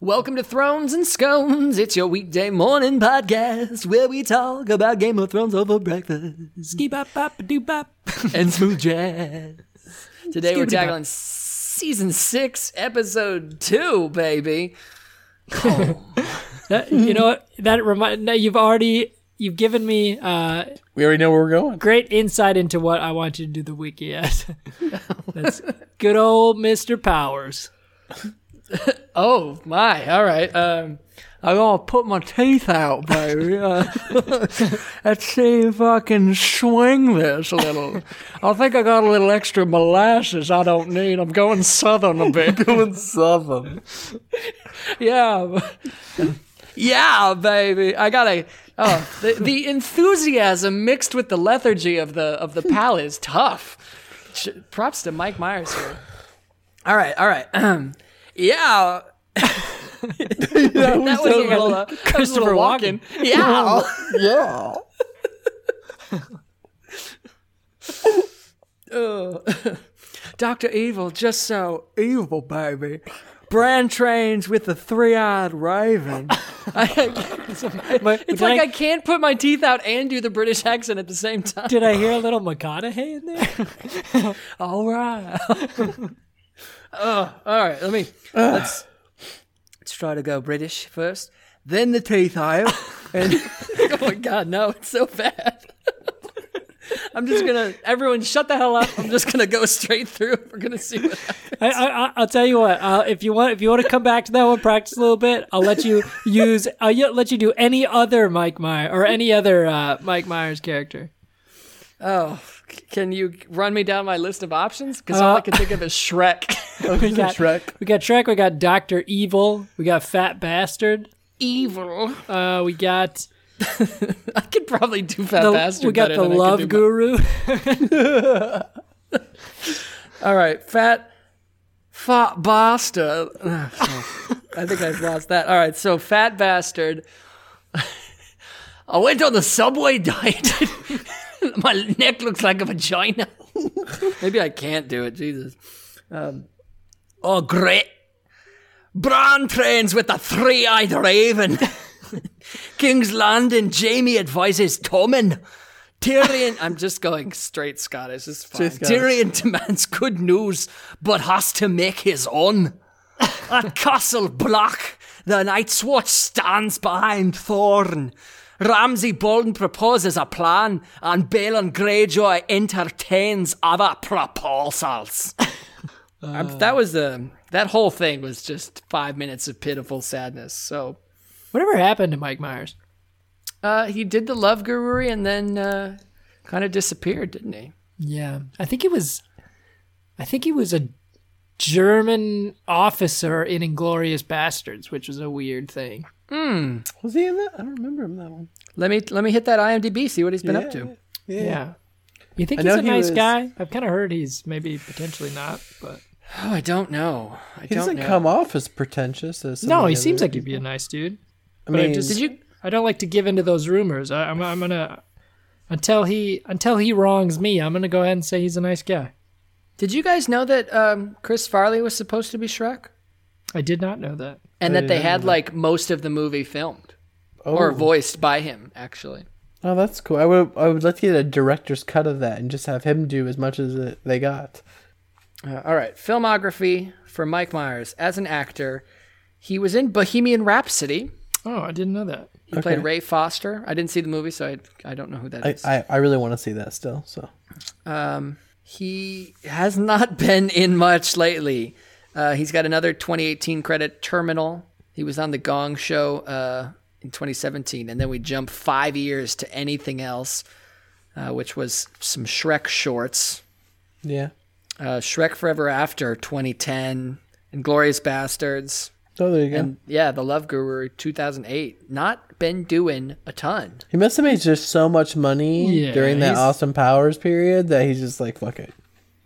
Welcome to Thrones and Scones. It's your weekday morning podcast where we talk about Game of Thrones over breakfast Ski bop bop doo bop. and smooth jazz. Today we're tackling season six, episode two, baby. That, you know what? That remind. Now you've already you've given me uh, We already know where we're going. great insight into what I want you to do the wiki at. That's good old Mister Powers. Oh my! All right. Um, I'm gonna put my teeth out, baby. Uh, let's see if I can swing this a little. I think I got a little extra molasses I don't need. I'm going southern a bit. Going southern. yeah, yeah, baby. I gotta. Oh, the, the enthusiasm mixed with the lethargy of the of the pal is tough. Props to Mike Myers here. All right, all right. yeah. that was a little, uh, a Christopher Walken. walking. Yeah. Yeah. Dr. Evil, just so evil, baby. Bran trains with the three-eyed raven. I, it's like I- I can't put my teeth out and do the British accent at the same time. Did I hear a little McConaughey in there? All right. Oh, all right. Let me let's let's try to go British first, then the teeth out, and oh my god, no, it's so bad. I'm just gonna everyone shut the hell up. I'm just gonna go straight through. We're gonna see what happens. I, I, I'll tell you what. Uh, if you want, if you want to come back to that one, practice a little bit. I'll let you use. I'll let you do any other Mike Myers or any other uh, Mike Myers character. Oh, can you run me down my list of options? Because all I Uh, can think of is Shrek. We got Shrek. We got Shrek. We got Doctor Evil. We got Fat Bastard. Evil. Uh, we got I could probably do Fat the Bastard. we got better the than I could Love Guru. All right, fat, fat bastard. I think I've lost that. All right, so fat bastard. I went on the subway diet. My neck looks like a vagina. Maybe I can't do it. Jesus. Um, oh, great. Bran trains with the three-eyed raven. King's Landing. Jaime advises Tommen. Tyrion, I'm just going straight Scottish. It's fine. Scottish. Tyrion demands good news, but has to make his own. At Castle Black, the Night's Watch stands behind Thorne. Ramsay Bolton proposes a plan, and Balon Greyjoy entertains other proposals. I'm- that was the that whole thing was just five minutes of pitiful sadness. So Whatever happened to Mike Myers? uh, he did the love guru and then uh, kind of disappeared, didn't he? Yeah, I think he was. I think he was a German officer in Inglourious Basterds, which was a weird thing. Hmm. Was he in that? I don't remember him in that one. Let me let me hit that IMDb, see what he's been up to. Yeah. You think I he's a he nice was- guy? I've kind of heard he's maybe potentially not, but Oh, I don't know. I He don't doesn't know. come off as pretentious as some no, he seems other like he'd be a nice dude. I But I mean, just- Did you? I don't like to give into those rumors. I, I'm, I'm gonna until he until he wrongs me. I'm gonna go ahead and say he's a nice guy. Did you guys know that um, Chris Farley was supposed to be Shrek, I did not know that. and I that they didn't know had that. like most of the movie filmed oh, or voiced by him, actually. oh, that's cool. I would, I would like to get a director's cut of that and just have him do as much as they got. Uh, all right, filmography for Mike Myers as an actor. He was in Bohemian Rhapsody. Oh, I didn't know that. He played Ray Foster. I didn't see the movie, so I, I don't know who that I, is. I, I really want to see that still. So Um, he has not been in much lately. Uh, he's got another 2018 credit, Terminal. He was on the Gong Show uh, in 2017, and then we jump five years to anything else, uh, which was some Shrek shorts. yeah. Uh, Shrek Forever After 2010, Inglourious Basterds, Oh, there you go. and yeah, The Love Guru 2008. Not been doing a ton. he must have made just so much money Yeah, during that he's- Austin Powers period that he's just like, fuck it.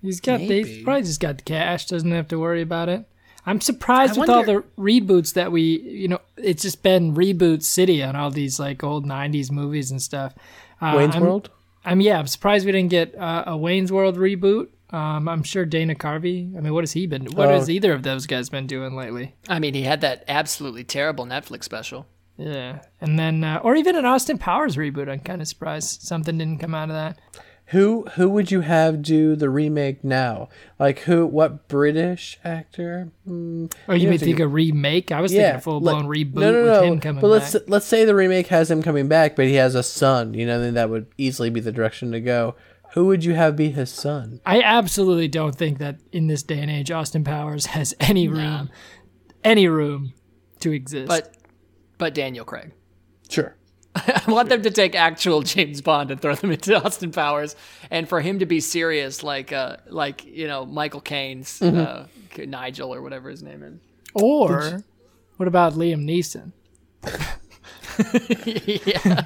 He's got the, Maybe. he's probably just got the cash. Doesn't have to worry about it. I'm surprised I with all the reboots that we, you know, it's just been reboot city on all these like old '90s movies and stuff. Uh, Wayne's I'm, World. I'm yeah, I'm surprised we didn't get uh, a Wayne's World reboot. Um, I'm sure Dana Carvey. I mean, what has he been? What Oh. has either of those guys been doing lately? I mean, he had that absolutely terrible Netflix special. Yeah, and then uh, or even an Austin Powers reboot. I'm kind of surprised something didn't come out of that. Who who would you have do the remake now? Like who? What British actor? Mm, Or you you may have to think a remake. I was thinking a full blown like- reboot no, no, with no. him coming but let's back. let's say the remake has him coming back, but he has a son. You know, then that would easily be the direction to go. Who would you have be his son? I absolutely don't think that in this day and age, Austin Powers has any room, any room to exist. But but Daniel Craig. Sure. I want them to take actual James Bond and throw them into Austin Powers, and for him to be serious, like uh, like you know Michael Caine's uh, Nigel or whatever his name is. or what about Liam Neeson? yeah.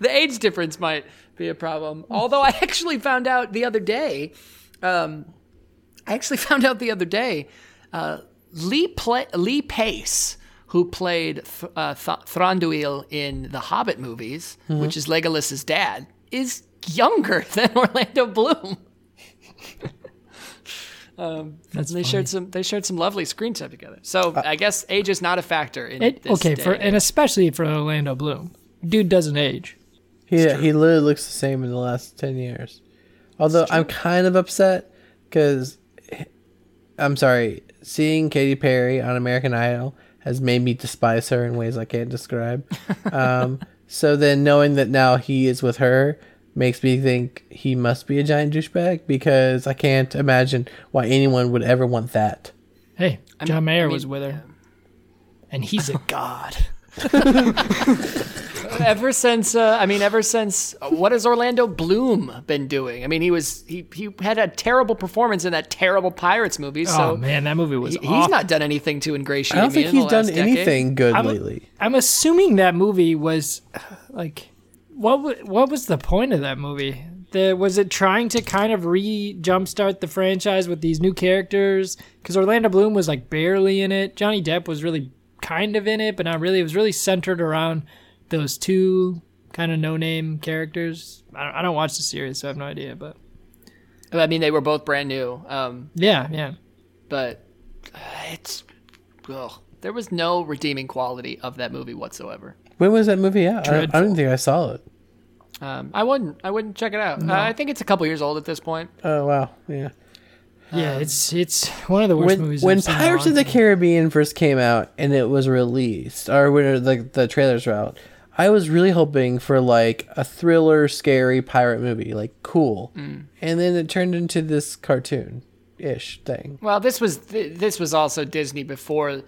the age difference might be a problem. Although I actually found out the other day, um, I actually found out the other day, uh, Lee Pla- Lee Pace, who played Th- uh, Th- Thranduil in the Hobbit movies, mm-hmm. which is Legolas's dad, is younger than Orlando Bloom. Um, That's They funny. shared some. They shared some lovely screen time together. So uh, I guess age is not a factor in It, this okay, day for and and especially for Orlando Bloom, dude doesn't age. He he literally looks the same in the last ten years. Although I'm kind of upset because eh, I'm sorry, seeing Katy Perry on American Idol has made me despise her in ways I can't describe. um, so then knowing that now he is with her makes me think he must be a giant douchebag because I can't imagine why anyone would ever want that. Hey, John Mayer I mean, was with her, and he's a god. ever since uh, I mean, ever since uh, what has Orlando Bloom been doing? I mean, he was he he had a terrible performance in that terrible Pirates movie. So oh man, that movie was. he- he's not done anything to ingratiate I don't me think in he's done last decade. anything good I'm- lately. I'm assuming that movie was like what wa- what was the point of that movie? The, was it trying to kind of re jumpstart the franchise with these new characters? Because Orlando Bloom was like barely in it. Johnny Depp was really kind of in it, but not really. It was really centered around those two kind of no name characters. I don't, I don't watch the series, so I have no idea. But I mean, they were both brand new. Um, yeah, yeah. but uh, it's ugh, there was no redeeming quality of that movie whatsoever. When was that movie out? I, don't- I don't think I saw it. Um, I wouldn't I wouldn't check it out. Uh, I think it's a couple years old at this point. Oh wow, yeah. Yeah, it's it's one of the worst when, movies. when I've seen Pirates of the. Caribbean first came out and it was released, or when the the trailers were out, I was really hoping for like a thriller, scary pirate movie, like cool, Mm. and then it turned into this cartoon ish thing. Well, this was th- this was also Disney before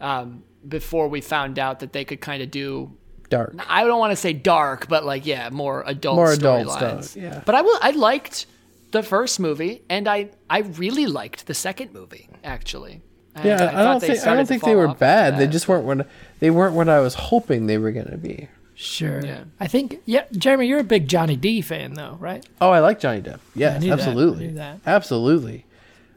um, before we found out that they could kind of do Dark. I don't want to say dark, but like yeah, more adult More adult storylines. stuff, yeah. But I will. I liked the first movie, and I I really liked the second movie actually. And Yeah, I, thought don't think I don't think they were bad. They just weren't what they weren't what I was hoping they were gonna be. Sure. Yeah. I think yeah, Jeremy, you're a big Johnny D fan though, right? Oh, I like Johnny Depp. Yes, knew that. I absolutely, knew that. absolutely.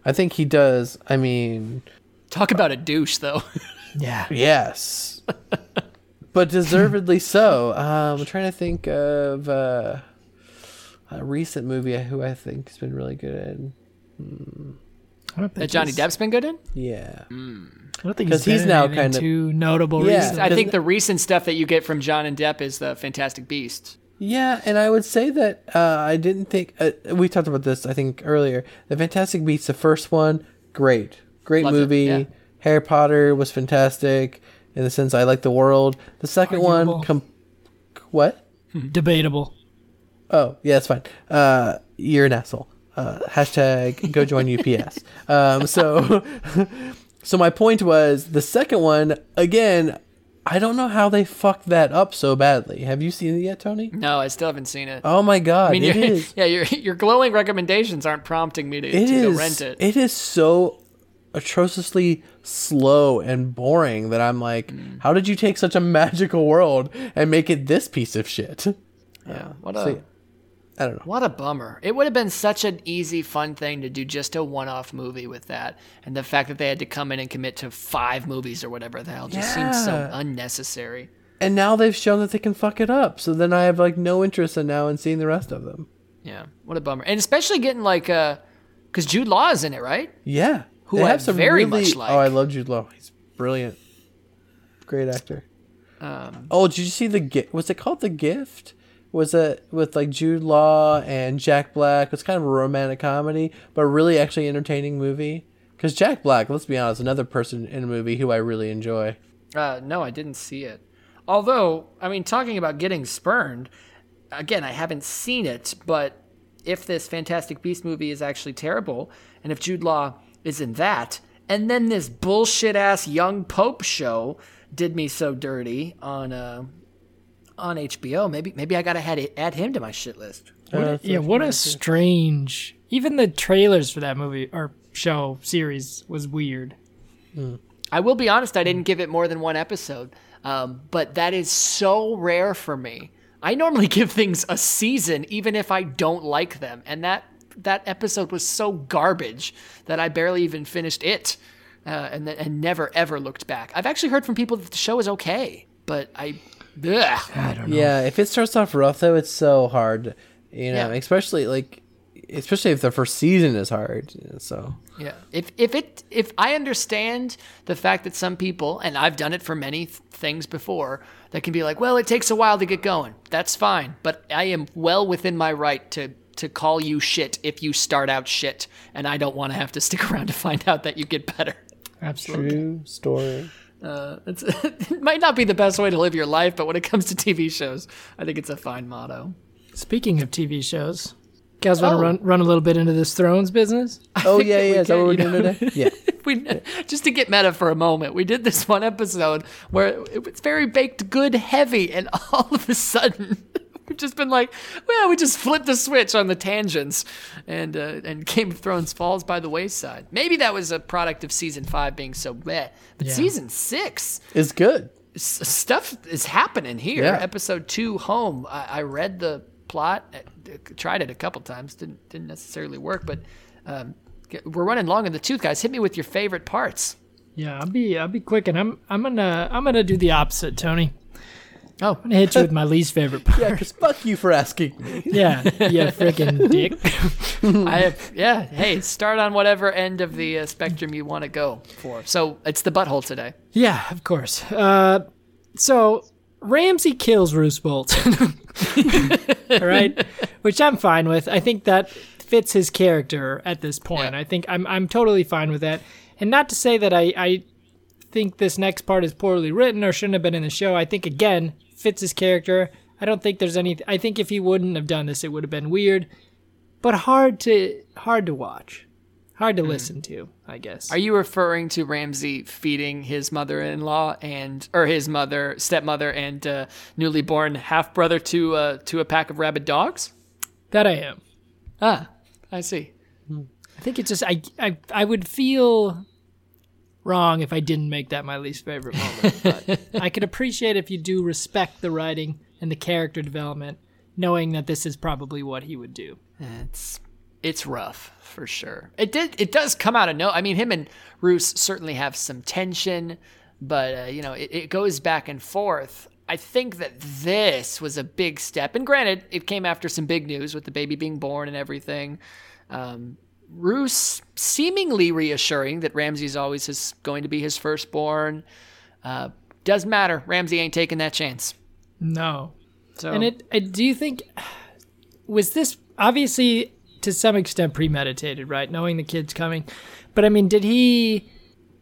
I think he does. I mean, talk about a douche though. Yeah. Yes. but deservedly so. Um, I'm trying to think of uh, a recent movie who I think has been really good in. I don't think that Johnny Depp's been good in. Yeah. I don't think because he's, he's now kind of- too notable Yeah. recently. I think the recent stuff that you get from Johnny Depp is the Fantastic Beast. Yeah, and I would say that uh, I didn't think uh, we talked about this. I think earlier, the Fantastic Beasts, the first one, great, great Loved movie. yeah. Harry Potter was fantastic in the sense I like the world. The second Arguable. one, com- what? Debatable. Oh, yeah, it's fine. Uh, you're an asshole. Uh, hashtag go join UPS. Um, so, so my point was the second one again. I don't know how they fucked that up so badly. Have you seen it yet, Tony? No, I still haven't seen it. Oh my god, I mean, it is. yeah, your your glowing recommendations aren't prompting me to, It to go is. rent it. It is so atrociously slow and boring that I'm like, Mm. how did you take such a magical world and make it this piece of shit? Yeah, what a So, I don't know. what a bummer. It would have been such an easy, fun thing to do just a one-off movie with that, and the fact that they had to come in and commit to five movies or whatever the hell just seems so unnecessary. And now they've shown that they can fuck it up. So then I have like no interest in now in seeing the rest of them. Yeah, what a bummer. And especially getting like uh Because Jude Law is in it, right? Yeah, Who They I have some very really- much like. Oh, I love Jude Law. He's brilliant, great actor. Um, Oh, did you see the gift? Was it called The Gift? Was it with like Jude Law and Jack Black? It was kind of a romantic comedy, but really actually entertaining movie. Because Jack Black, let's be honest, another person in a movie who I really enjoy. Uh, no, I didn't see it. Although, I mean, talking about getting spurned, again, I haven't seen it, but if this Fantastic Beast movie is actually terrible, and if Jude Law is in that, and then this bullshit ass Young Pope show did me so dirty on uh, on HBO, maybe maybe I gotta add, add him to my shit list. Uh, Yeah, what a strange. Even the trailers for that movie or show series was weird. I will be honest, I didn't give it more than one episode, um, but that is so rare for me. I normally give things a season, even if I don't like them, and that that episode was so garbage that I barely even finished it, uh, and and never ever looked back. I've actually heard from people that the show is okay, but I, ugh. I don't know. Yeah, if it starts off rough though, it's so hard. You know, Yeah. especially like, especially if the first season is hard. So Yeah. If if it if I understand the fact that some people and I've done it for many th- things before that can be like, well, it takes a while to get going. That's fine, but I am well within my right to to call you shit if you start out shit, and I don't want to have to stick around to find out that you get better. Absolutely. true story. Uh, it's, it might not be the best way to live your life, but when it comes to TV shows, I think it's a fine motto. Speaking of TV shows, guys want to Oh. run run a little bit into this Thrones business? Oh think yeah, yeah. Is that what we're doing know? today? Yeah. we just to get meta for a moment we did this one episode where it was very baked good heavy and all of a sudden we've just been like well we just flipped the switch on the tangents and uh, and game of thrones falls by the wayside maybe that was a product of season five being so bad but Yeah. season six is good. s- stuff is happening here Yeah. episode two home I, I read the plot uh, tried it a couple times didn't didn't necessarily work but um, get- we're running long in the tooth guys hit me with your favorite parts Yeah, I'll be I'll be quick, and I'm I'm gonna I'm gonna do the opposite, Tony. Oh I'm gonna hit you with my least favorite part. Yeah, because fuck you for asking me. Yeah, you freaking dick. I have yeah hey start on whatever end of the uh, spectrum you want to go for so it's the butthole today Yeah, of course. Uh, so Ramsay kills Roose All right, which I'm fine with. I think that fits his character at this point. Yeah. I think I'm I'm totally fine with that. And not to say that I I think this next part is poorly written or shouldn't have been in the show. I think again fits his character. I don't think there's any. I think if he wouldn't have done this, it would have been weird, but hard to hard to watch, hard to listen to. I guess. Hmm. are you referring to Ramsay feeding his mother-in-law and or his mother stepmother and uh, newly born half-brother to uh, to a pack of rabid dogs that I am. ah i see I think it's just I I I would feel wrong if I didn't make that my least favorite moment. But I could appreciate if you do respect the writing and the character development, knowing that this is probably what he would do. It's it's rough for sure. It did it does come out of no. I mean, him and Roose certainly have some tension, but uh, you know it, it goes back and forth. I think that this was a big step, and granted, it came after some big news with the baby being born and everything. Um, Roose seemingly reassuring that Ramsay's always his, going to be his firstborn. Uh, doesn't matter. Ramsay ain't taking that chance. No. So And it, it do you think was this obviously to some extent premeditated, right? Knowing the kid's coming. But I mean, did he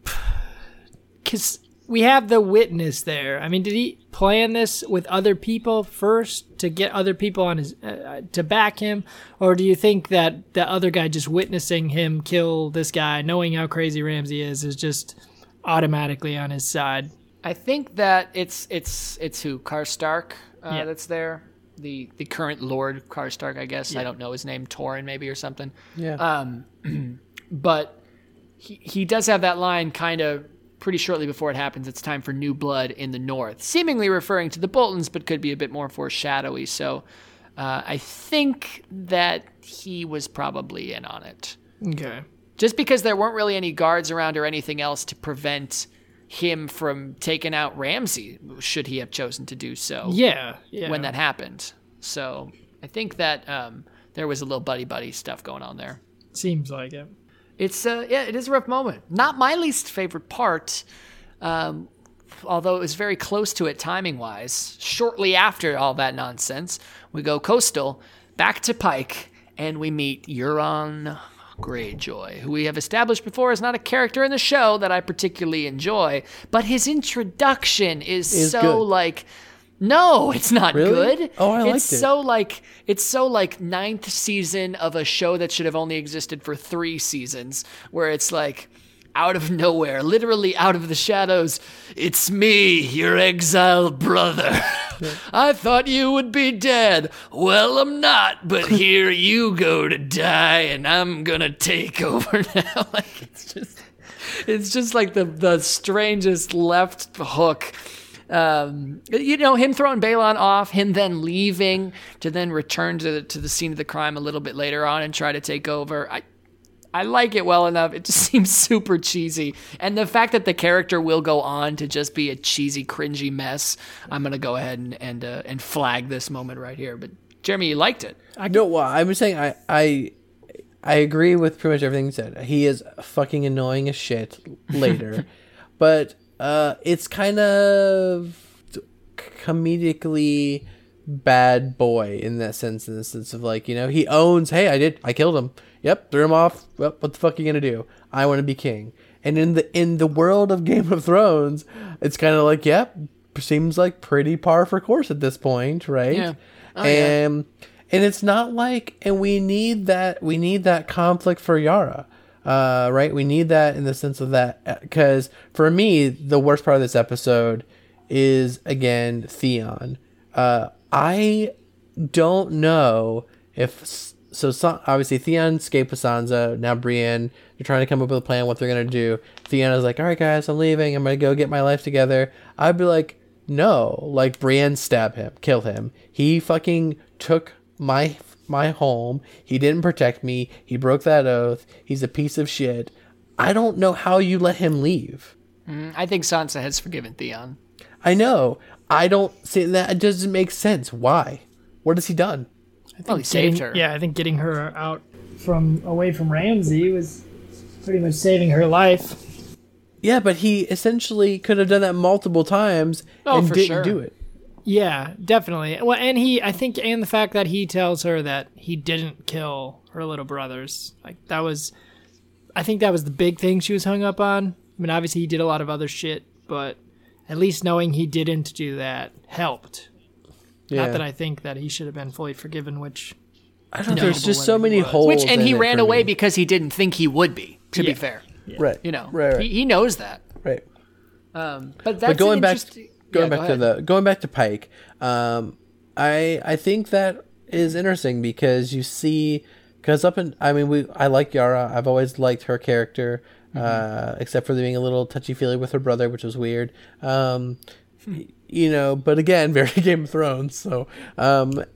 cuz we have the witness there. I mean, did he plan this with other people first to get other people on his uh, to back him or do you think that the other guy just witnessing him kill this guy, knowing how crazy Ramsay is is just automatically on his side? I think that it's it's it's who Karstark uh, Yeah. that's there. The the current Lord Karstark, I guess. I don't know his name, Torin maybe or something. Yeah. Um, but he he does have that line kind of pretty shortly before it happens. It's time for new blood in the north, seemingly referring to the Boltons, but could be a bit more foreshadowy. So. Uh, I think that he was probably in on it Okay. just because there weren't really any guards around or anything else to prevent him from taking out Ramsay should he have chosen to do so Yeah, yeah. when that happened. So I think that um, there was a little buddy buddy stuff going on there. Seems like it. It's uh yeah, it is a rough moment. Not my least favorite part. Um although it was very close to it timing wise. Shortly after all that nonsense, we go coastal back to Pike and we meet Euron Greyjoy, who we have established before is not a character in the show that I particularly enjoy, but his introduction is, Is so good. like no, it's not Really? good. Oh, I it's liked it. so like it's so like ninth season of a show that should have only existed for three seasons, where it's like out of nowhere, literally out of the shadows, it's me, your exiled brother. I thought you would be dead. Well, I'm not, but here you go to die, and I'm gonna take over now. like it's just, it's just like the the strangest left hook. Um, you know, him throwing Balon off, him then leaving to then return to to the scene of the crime a little bit later on and try to take over. I I like it well enough. It just seems super cheesy. And the fact that the character will go on to just be a cheesy, cringy mess, I'm going to go ahead and and, uh, and flag this moment right here. But Jeremy, you liked it. I no, well, I'm saying I I I agree with pretty much everything you said. He is fucking annoying as shit later, but uh, it's kind of comedically bad boy in that sense. In the sense of like you know he owns, hey, I did, I killed him. Yep, threw him off. Well, what the fuck are you gonna do? I want to be king. And in the in the world of Game of Thrones, it's kind of like, yep, seems like pretty par for course at this point, right? Yeah. Oh, yeah. and and it's not like and we need that we need that conflict for Yara. Uh, right? We need that in the sense of that because for me, the worst part of this episode is again Theon. Uh, I don't know if so. Obviously, Theon escaped with Sansa. Now Brienne, they're trying to come up with a plan what they're gonna do. Theon is like, "All right, guys, I'm leaving. I'm gonna go get my life together." I'd be like, "No!" Like Brienne, stab him, kill him. He fucking took my my home. He didn't protect me. He broke that oath. He's a piece of shit. I don't know how you let him leave. Mm, I think Sansa has forgiven Theon. I know. I don't see that. It doesn't make sense. Why? What has he done? I Well, he saved her. Yeah, I think getting her out from away from Ramsay was pretty much saving her life. Yeah, but he essentially could have done that multiple times Oh, and for didn't sure. do it. Yeah, definitely. Well, and he, I think, and the fact that he tells her that he didn't kill her little brothers, like that was, I think that was the big thing she was hung up on. I mean, obviously he did a lot of other shit, but at least knowing he didn't do that helped. Yeah. Not that I think that he should have been fully forgiven, which I don't. No, There's just so many holes. Which and in he it ran away me. because he didn't think he would be. To be Yeah. fair, right. you know, Right. Right. He, he knows that. right. Um, but that's but going an back interesting- going Yeah, back go to the going back to Pike, um, I I think that is interesting because you see because up in I mean we I like Yara. I've always liked her character, uh, except for being a little touchy feely with her brother, which was weird. Um, y- you know, but again, very Game of Thrones. So um, i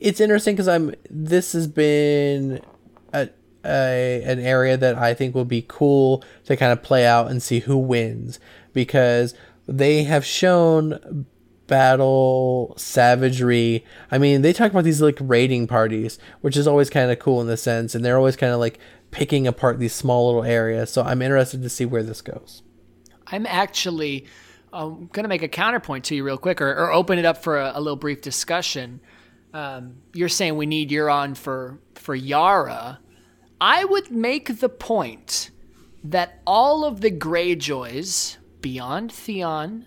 it's interesting because I'm this has been a, a an area that I think will be cool to kind of play out and see who wins because they have shown battle savagery. I mean, they talk about these like raiding parties, which is always kind of cool in the sense, and they're always kind of like picking apart these small little areas. So I'm interested to see where this goes. I'm actually um, going to make a counterpoint to you real quick, or, or open it up for a, a little brief discussion. Um, you're saying we need Euron for for Yara. I would make the point that all of the Greyjoys beyond Theon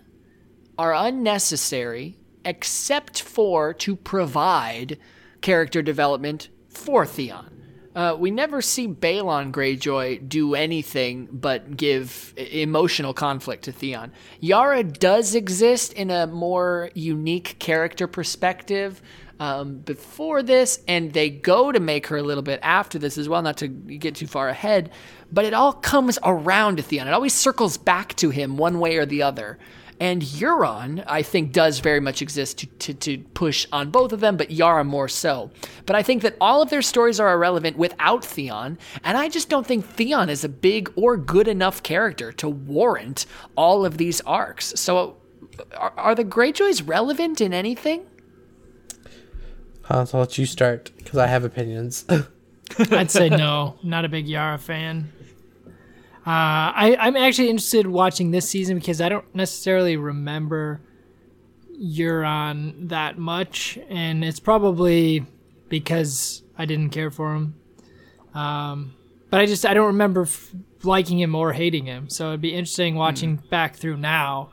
are unnecessary, except for to provide character development for Theon. Uh, we never see Balon Greyjoy do anything but give emotional conflict to Theon. Yara does exist in a more unique character perspective um, before this, and they go to make her a little bit after this as well, not to get too far ahead, but it all comes around to Theon. It always circles back to him one way or the other. And Euron, I think, does very much exist to, to, to push on both of them, but Yara more so. But I think that all of their stories are irrelevant without Theon, and I just don't think Theon is a big or good enough character to warrant all of these arcs. So, are, are the Greyjoys relevant in anything? Hans, I'll let you start because I have opinions. I'd say no. Not a big Yara fan. Uh, I, I'm actually interested in watching this season because I don't necessarily remember Euron that much, and it's probably because I didn't care for him. Um, but I just I don't remember f- liking him or hating him. So it'd be interesting watching back through now,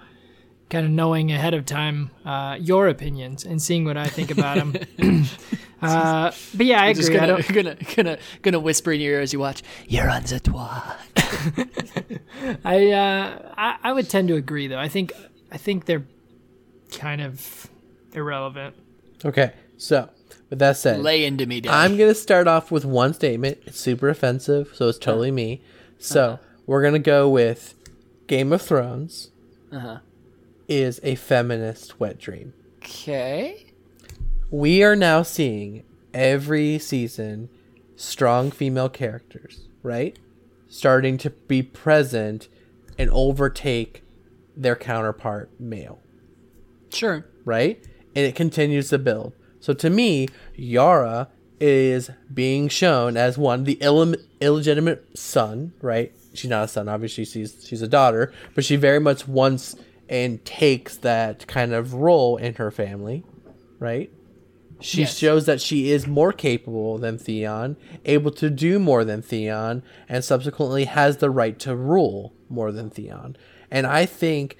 kind of knowing ahead of time uh, your opinions and seeing what I think about them. uh, but yeah, I Just agree. I gonna, don't, gonna gonna gonna whisper in your ear as you watch. You're on the twat. I, uh, I I would tend to agree though. I think I think they're kind of irrelevant. Okay, so with that said, Lay into me, Daddy. I'm gonna start off with one statement. It's super offensive, so it's totally me. So we're gonna go with Game of Thrones Uh-huh. Is a feminist wet dream. Okay. We are now seeing every season strong female characters, right? Starting to be present and overtake their counterpart male. Sure. right? And it continues to build. So to me, Yara is being shown as one the Ill- illegitimate son, right? She's not a son, obviously. She's she's a daughter, but she very much wants and takes that kind of role in her family, right? She Yes. shows that she is more capable than Theon, able to do more than Theon, and subsequently has the right to rule more than Theon. And I think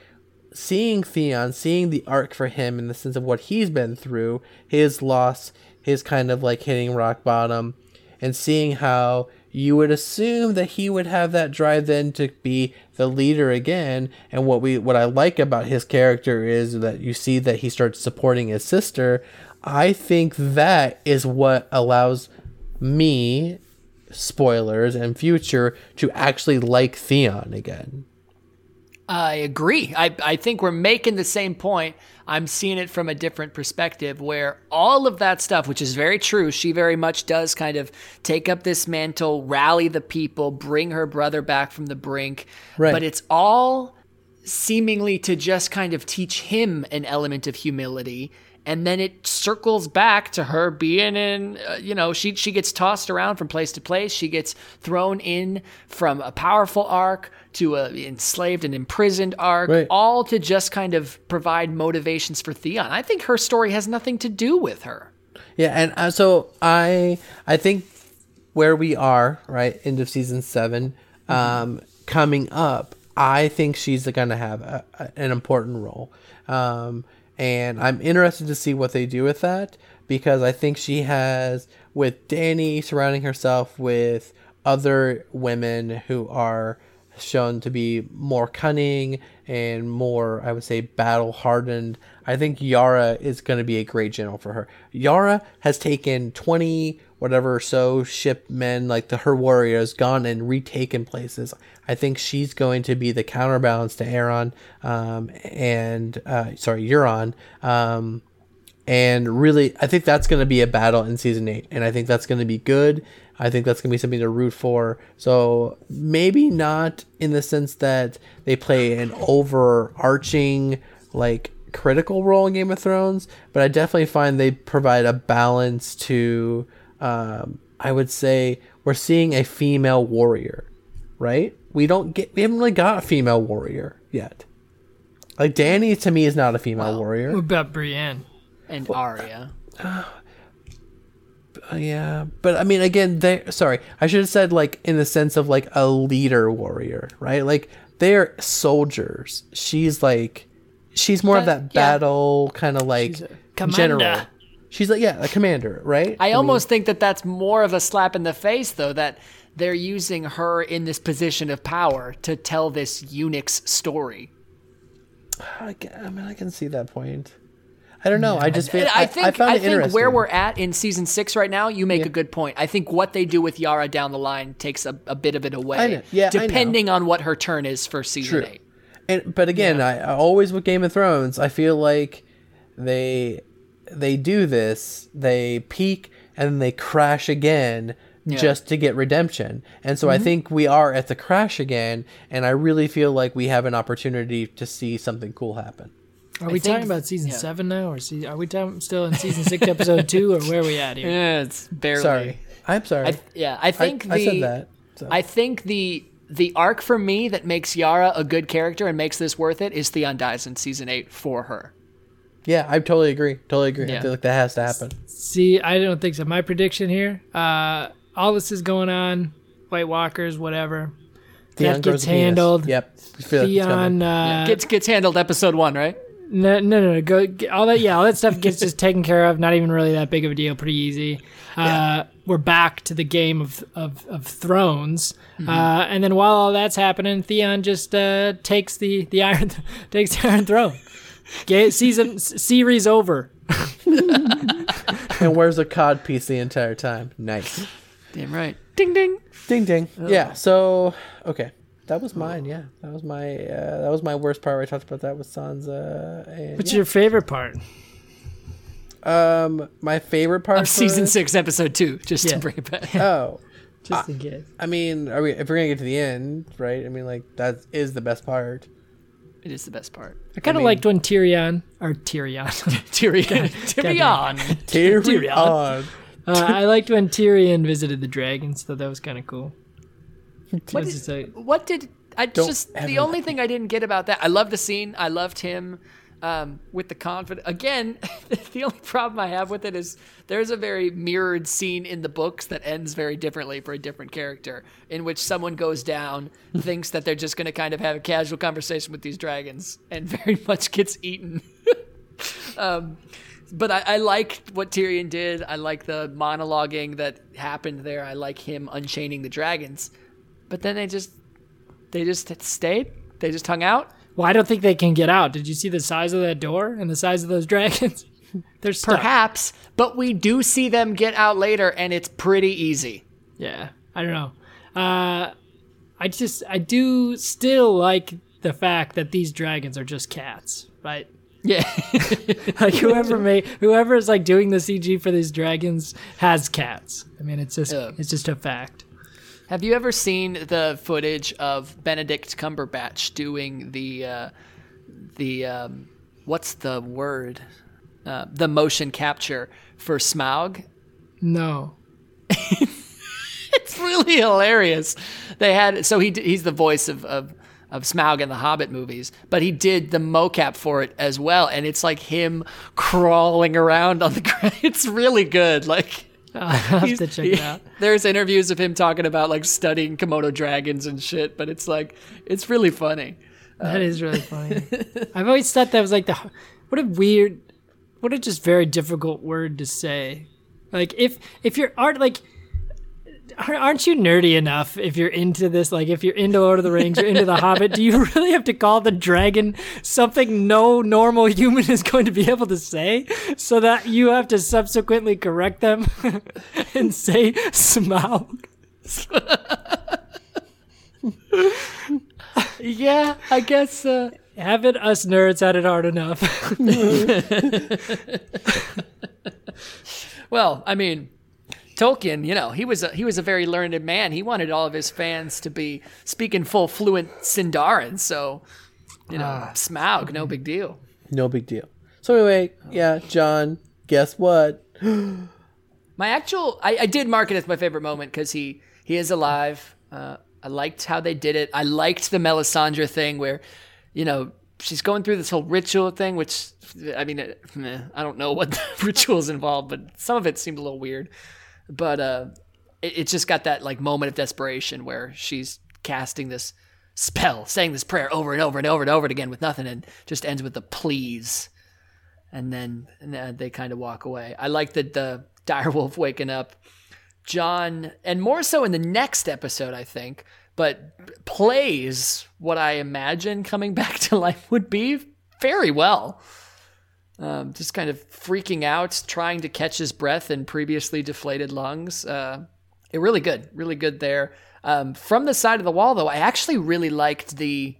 seeing Theon, seeing the arc for him in the sense of what he's been through, his loss, his kind of like hitting rock bottom, and seeing how you would assume that he would have that drive then to be the leader again. And what we what I like about his character is that you see that he starts supporting his sister. I think that is what allows me spoilers and future to actually like Theon again. I agree. I, I think we're making the same point. I'm seeing it from a different perspective where all of that stuff, which is very true, she very much does kind of take up this mantle, rally the people, bring her brother back from the brink. Right. But it's all seemingly to just kind of teach him an element of humility. And then it circles back to her being in, uh, you know, she she gets tossed around from place to place. She gets thrown in from a powerful arc to a enslaved and imprisoned arc, Right. all to just kind of provide motivations for Theon. I think her story has nothing to do with her. Yeah, and uh, so I I think where we are right end of season 7 um, coming up, I think she's going to have a, a- an important role, um, and I'm interested to see what they do with that because I think she has with Dany surrounding herself with other women who are shown to be more cunning and more, I would say, battle hardened. I think Yara is going to be a great general for her. Yara has taken 20 whatever so ship men, like the her warriors, gone and retaken places. I think she's going to be the counterbalance to Aaron um, and, uh, sorry, Euron. Um, and really, I think that's going to be a battle in season eight, and I think that's going to be good. I think that's going to be something to root for. So maybe not in the sense that they play an overarching, like critical role in Game of Thrones, but I definitely find they provide a balance to. Um, I would say we're seeing a female warrior, right? We don't get, we haven't really got a female warrior yet. Like Dany to me is not a female warrior. What about Brienne? And Arya. Uh, Oh, yeah, but I mean, again, they sorry, I should have said like in the sense of like a leader warrior, right? Like they're soldiers. She's like, she's more of That- that yeah. battle kind of like She's general. She's like yeah, a commander, right? I mean, almost think that that's more of a slap in the face, though, that they're using her in this position of power to tell this eunuch's story. I, ca- I mean, I can see that point. I don't know. I just feel I, I think I, found it think where we're at in season six right now, you make a good point. I think what they do with Yara down the line takes a, a bit of it away, I. Yeah, I depending on what her turn is for season True. eight. And but again, I, I always with Game of Thrones, I feel like they they do this, they peak and then they crash again just to get redemption. And so I mm-hmm. think we are at the crash again, and I really feel like we have an opportunity to see something cool happen. Are we think- talking about season yeah. seven now, or se- are we talking, still in season six, episode two, or where are we at here? Yeah, it's barely. Sorry, I'm sorry. I, yeah, I I, think I the said that. so. I think the the arc for me that makes Yara a good character and makes this worth it is Theon dies in season eight for her. yeah, I totally agree. Totally agree. Yeah. I feel like that has to happen. See, I don't think so. My prediction here, uh, all this is going on, White Walkers, whatever. Theon that gets handled. Yep. I like it's coming. Theon, uh, gets gets handled episode one, right? No, no, no, no, go get- all that. Yeah, all that stuff gets just taken care of. Not even really that big of a deal. Pretty easy. Uh, We're back to the game of of, of thrones, Mm-hmm. uh, and then while all that's happening, Theon just uh, takes the the iron takes the Iron Throne. Ga- season series over. and wears a cod piece the entire time. Nice. Damn right. Ding ding. Ding ding. Yeah. So okay, that was mine. Yeah, that was my uh, that was my worst part. Where I talked about that with Sansa. And, What's yeah. your favorite part? um my favorite part Of season it- six, episode two, just Yeah. to bring it back. Oh, Just in case. I mean, are we if we're gonna get to the end, right? I mean, like that is the best part. It is the best part. I kind of mean- liked when Tyrion or Tyrion. Tyrion. Tyrion. Tyrion. uh, I liked when Tyrion visited the dragons. Thought that was kind of cool. What did- what did I Don't just the only thing I didn't get about that? I loved the scene. I loved him um, with the confidence. Again, the only problem I have with it is there's a very mirrored scene in the books that ends very differently for a different character, in which someone goes down, thinks that they're just going to kind of have a casual conversation with these dragons, and very much gets eaten. um, but I, I liked what Tyrion did. I like the monologuing that happened there. I like him unchaining the dragons. But then they just they just stayed. They just hung out. well, I don't think they can get out. Did you see the size of that door and the size of those dragons? They're stuck. Perhaps, but we do see them get out later, and it's pretty easy. Yeah, I don't know. Uh, I just I do still like the fact that these dragons are just cats, right? Yeah, Like whoever made whoever is like doing the CG for these dragons has cats. I mean, it's just it's just a fact. Have you ever seen the footage of Benedict Cumberbatch doing the uh, the um, what's the word? Uh, the motion capture for Smaug. No. It's really hilarious. They had so he he's the voice of, of of Smaug in the Hobbit movies, but he did the mocap for it as well, and it's like him crawling around on the ground. It's really good. Like I'll have to check it out. There's interviews of him talking about like studying Komodo dragons and shit, but it's like it's really funny. That um, is really funny. I've always thought that was like the what a weird, what a just very difficult word to say. Like if if you're art like. Ar- Aren't you nerdy enough if you're into this? Like, if you're into Lord of the Rings, you're into The Hobbit, do you really have to call the dragon something no normal human is going to be able to say so that you have to subsequently correct them and say Smaug? Yeah, I guess. Uh, Haven't us nerds had it hard enough? Well, I mean, Tolkien, you know, he was a, he was a very learned man. He wanted all of his fans to be speaking full fluent Sindarin, so you know, Smaug, no big deal. No big deal. So anyway, yeah, Jon. Guess what? My actual, I, I did mark it as my favorite moment because he he is alive. Uh, I liked how they did it. I liked the Melisandre thing where, you know, she's going through this whole ritual thing, which I mean, I don't know what the rituals involved, but some of it seemed a little weird. But uh, it, just got that like moment of desperation where she's casting this spell, saying this prayer over and over and over and over again with nothing, and just ends with the please and then, and they kind of walk away. I like that the direwolf waking up, Jon, and more so in the next episode, I think, but plays what I imagine coming back to life would be very well. Um, just kind of freaking out, trying to catch his breath in previously deflated lungs. Uh, it really good, really good there. Um, from the side of the wall, though, I actually really liked the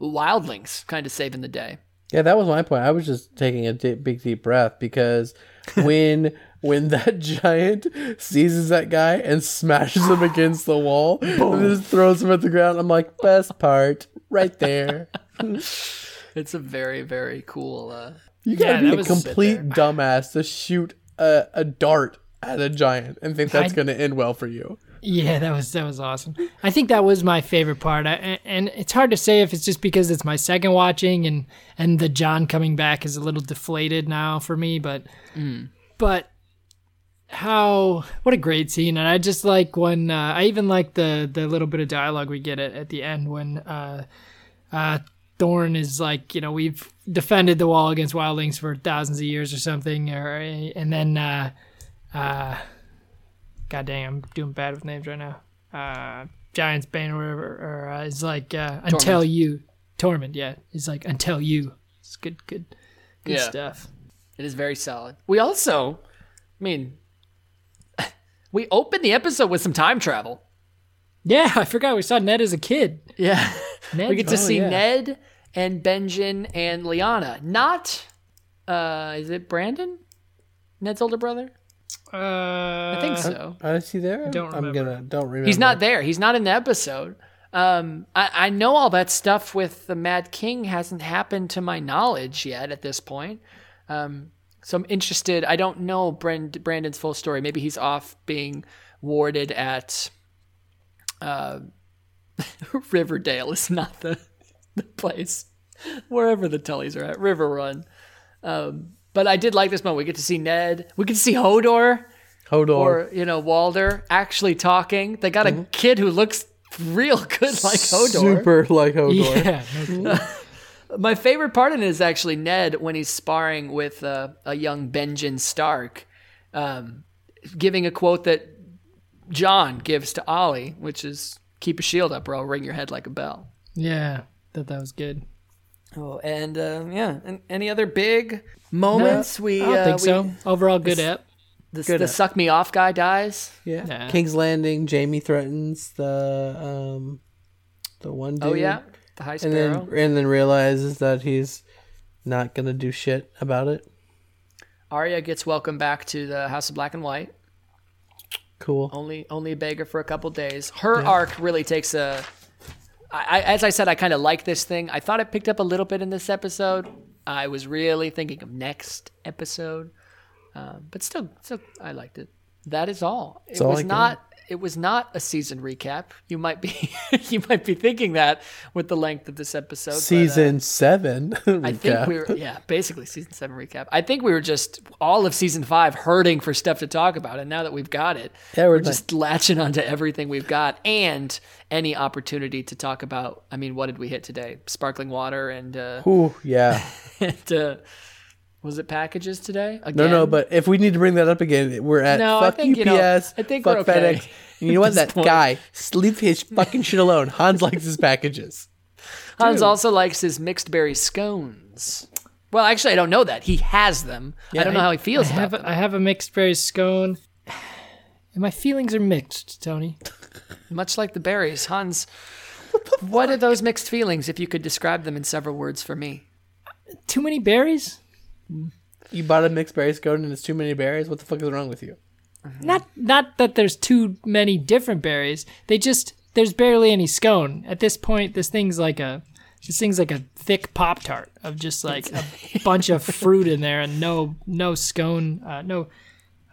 wildlings kind of saving the day. Yeah, that was my point. I was just taking a big deep breath because when when that giant seizes that guy and smashes him against the wall and just throws him at the ground, I'm like, best part right there. It's a very very cool. Uh, You gotta Yeah, be a complete dumbass to shoot a, a dart at a giant and think that's I- gonna end well for you. Yeah, that was that was awesome. I think that was my favorite part, I, and it's hard to say if it's just because it's my second watching and and the Jon coming back is a little deflated now for me, but but how what a great scene, and I just like when uh, I even like the the little bit of dialogue we get at, at the end when uh, uh, Thorne is like, you know, we've defended the wall against wildlings for thousands of years or something, or and then. Uh, uh, God dang, I'm doing bad with names right now. Uh, Giants Bane or whatever, or uh, is like uh, until you, Tormund. Yeah, is like until you. It's good, good, good Yeah. stuff. it is very solid. We also, I mean, we opened the episode with some time travel. Yeah, I forgot we saw Ned as a kid. Yeah, Ned, we get to Oh, see yeah. Ned and Benjen and Lyanna. Not, uh, is it Brandon? Ned's older brother. Uh, I think so. Oh, is he there? don't I'm remember. gonna don't remember. He's not there. He's not in the episode. Um, I, I know all that stuff with the Mad King hasn't happened to my knowledge yet at this point. Um, so I'm interested. I don't know Brand, Brandon's full story. Maybe he's off being warded at uh, Riverdale. Is not the the place. Wherever the Tullys are at, Riverrun. Um, but I did like this moment. We get to see Ned. We get to see Hodor Hodor. or you know Walder actually talking. They got a kid who looks real good like Hodor. Super like Hodor. Yeah, no kidding. My favorite part in it is actually Ned when he's sparring with uh, a young Benjen Stark, um, giving a quote that Jon gives to Olly, which is "Keep a shield up, or I'll ring your head like a bell." yeah, thought that was good. Oh, and uh, yeah, and any other big moments? we I don't uh, think we- so. Overall, good app. The, Good the ep. suck me off guy dies. Yeah. Yeah. King's Landing. Jaime threatens the um the one dude. Oh yeah, the High And Sparrow. then and then realizes that he's not gonna do shit about it. Arya gets welcomed back to the House of Black and White. Cool. only only a beggar for a couple days. Her arc really takes a. I, I, as I said, I kind of like this thing. I thought it picked up a little bit in this episode. I was really thinking of next episode, um, but still, still, I liked it. That is all. It all was not. It was not a season recap. You might be, you might be thinking that with the length of this episode. but, uh, Season seven. I think we were, yeah, basically season seven recap. I think we were just all of season five hurting for stuff to talk about, and now that we've got it, Yeah, we're we're just latching onto everything we've got and any opportunity to talk about. I mean, what did we hit today? Sparkling water and uh, Ooh, yeah. and uh, was it packages today? No, Again? no, but if we need to bring that up again, we're at No, I fuck think, you know, UPS, I think fuck we're okay FedEx. And you know what? That point. guy, leave his fucking shit alone. Hans likes his packages. Hans also likes his mixed berry scones. Well, actually, I don't know that he has them. I don't know how he feels I about have them. a, I have a mixed berry scone. And my feelings are mixed, Tony. Much like the berries, Hans. What are those mixed feelings? If you could describe them in several words for me. Too many berries? You bought a mixed berry scone and it's too many berries. What the fuck is wrong with you? Not not that there's too many different berries. They just there's barely any scone. At this point, this thing's like a this thing's like a thick pop tart of just like a bunch of fruit in there and no no scone, uh, no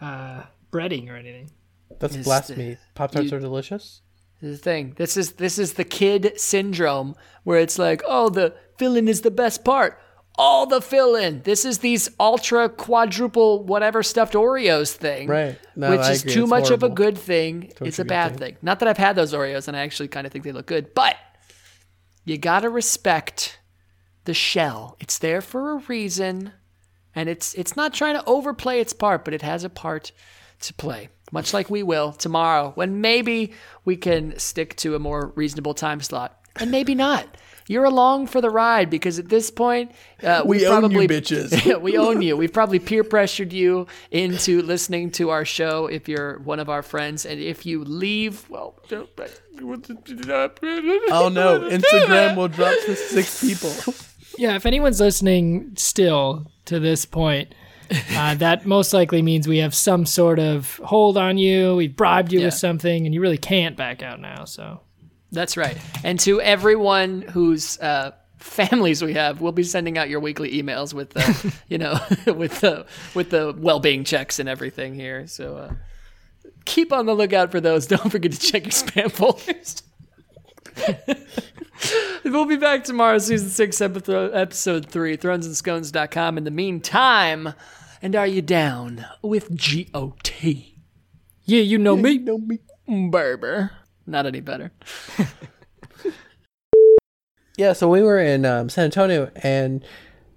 uh, breading or anything. That's Is blasphemy. Pop tarts you- are delicious. This is the thing. This is this is the kid syndrome where it's like, oh, the filling is the best part. All the filling. This is these ultra quadruple whatever stuffed Oreos thing. Right. No, which I is agree. too It's much of a good thing. it's a a bad thing. thing. Not that I've had those Oreos and I actually kind of think they look good, but you gotta respect the shell. It's there for a reason, and it's it's not trying to overplay its part, but it has a part to play. Much like we will tomorrow, when maybe we can stick to a more reasonable time slot, and maybe not. You're along for the ride because at this point, uh, We we've own you, probably, bitches. we own you. We've probably peer pressured you into listening to our show if you're one of our friends, and if you leave, well, don't. Oh no, Instagram will drop to six people. Yeah, if anyone's listening still to this point, uh, that most likely means we have some sort of hold on you. We've bribed you Yeah. with something, and you really can't back out now. So That's right. And to everyone whose uh, families we have, we'll be sending out your weekly emails with the, you know, with the with the well-being checks and everything here. So uh, keep on the lookout for those. Don't forget to check your spam folders. we'll be back tomorrow, season six, episode, three, thronesandScones.com. In the meantime, and are you down with GOT? Yeah, you know me. Berber. Not any better. Yeah, so we were in um, San Antonio and